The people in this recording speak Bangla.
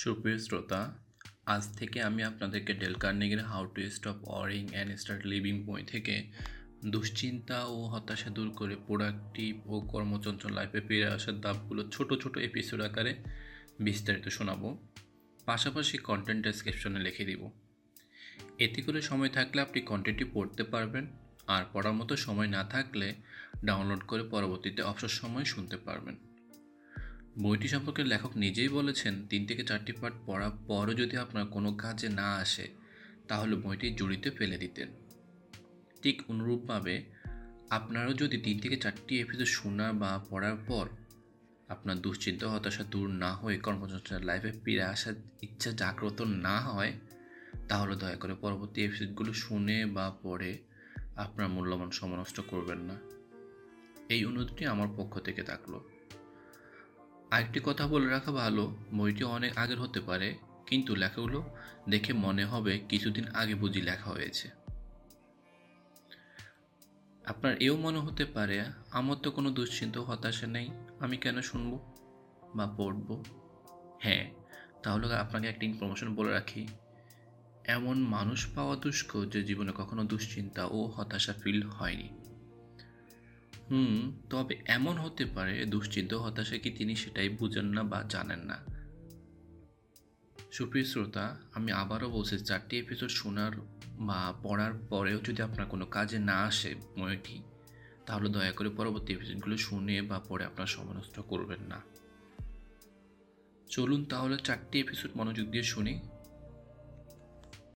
সুপ্রিয় শ্রোতা, আজ থেকে আমি আপনাদেরকে Dale কার্নেগের how to stop worrying and start living বই থেকে দুশ্চিন্তা ও হতাশা দূর করে প্রোডাক্টিভ ও কর্মচঞ্চল লাইফে ফিরে আসার দাবগুলো ছোট ছোট এপিসোড আকারে বিস্তারিত শোনাবো। পাশাপাশি কন্টেন্ট ডেসক্রিপশনে লিখে দিব। এতে করে সময় থাকলে আপনি কন্টেন্টটি পড়তে পারবেন, আর পড়ার মতো সময় না থাকলে ডাউনলোড করে পরবর্তীতে অবসর সময় শুনতে পারবেন। বইটি সম্পর্কে লেখক নিজেই বলেছেন, তিন থেকে চারটি পার্ট পড়ার পরও যদি আপনার কোনো কাজে না আসে, তাহলে বইটি জুড়িতে ফেলে দিতেন। ঠিক অনুরূপভাবে, আপনারও যদি তিন থেকে চারটি এপিসোড শোনা বা পড়ার পর আপনার দুশ্চিন্তা, হতাশা দূর না হয়ে কর্মচর্চার লাইফে ফিরে আসার ইচ্ছা জাগ্রত না হয়, তাহলে দয়া করে পরবর্তী এপিসোডগুলো শুনে বা পড়ে আপনার মূল্যবান সময় নষ্ট করবেন না। এই অনুরোধটি আমার পক্ষ থেকে থাকল। আরেকটি কথা বলে রাখা ভালো, বইটি অনেক আগের হতে পারে, কিন্তু লেখাগুলো দেখে মনে হবে কিছুদিন আগে বুঝি লেখা হয়েছে। আপনার এও মনে হতে পারে, আমার তো কোনো দুশ্চিন্তা হতাশা নেই, আমি কেন শুনব বা পড়ব? হ্যাঁ তাহলে আপনাকে একটা ইনফরমেশন বলে রাখি। এমন মানুষ পাওয়া দুষ্ক যে জীবনে কখনো দুশ্চিন্তা ও হতাশা ফিল হয়নি। হুম, তবে এমন হতে পারে দুশ্চিন্তা হতাশা কি তিনি সেটাই বুঝেন না বা জানেন না? সুপ্রিয় শ্রোতা, আমি আবারও বলছি, চারটি এপিসোড শোনার বা পড়ার পরেও যদি আপনার কোনো কাজে না আসে বইটি, তাহলে দয়া করে পরবর্তী এপিসোডগুলো শুনে বা পড়ে আপনার সময় করবেন না। চলুন তাহলে চারটি এপিসোড মনোযোগ দিয়ে শুনি।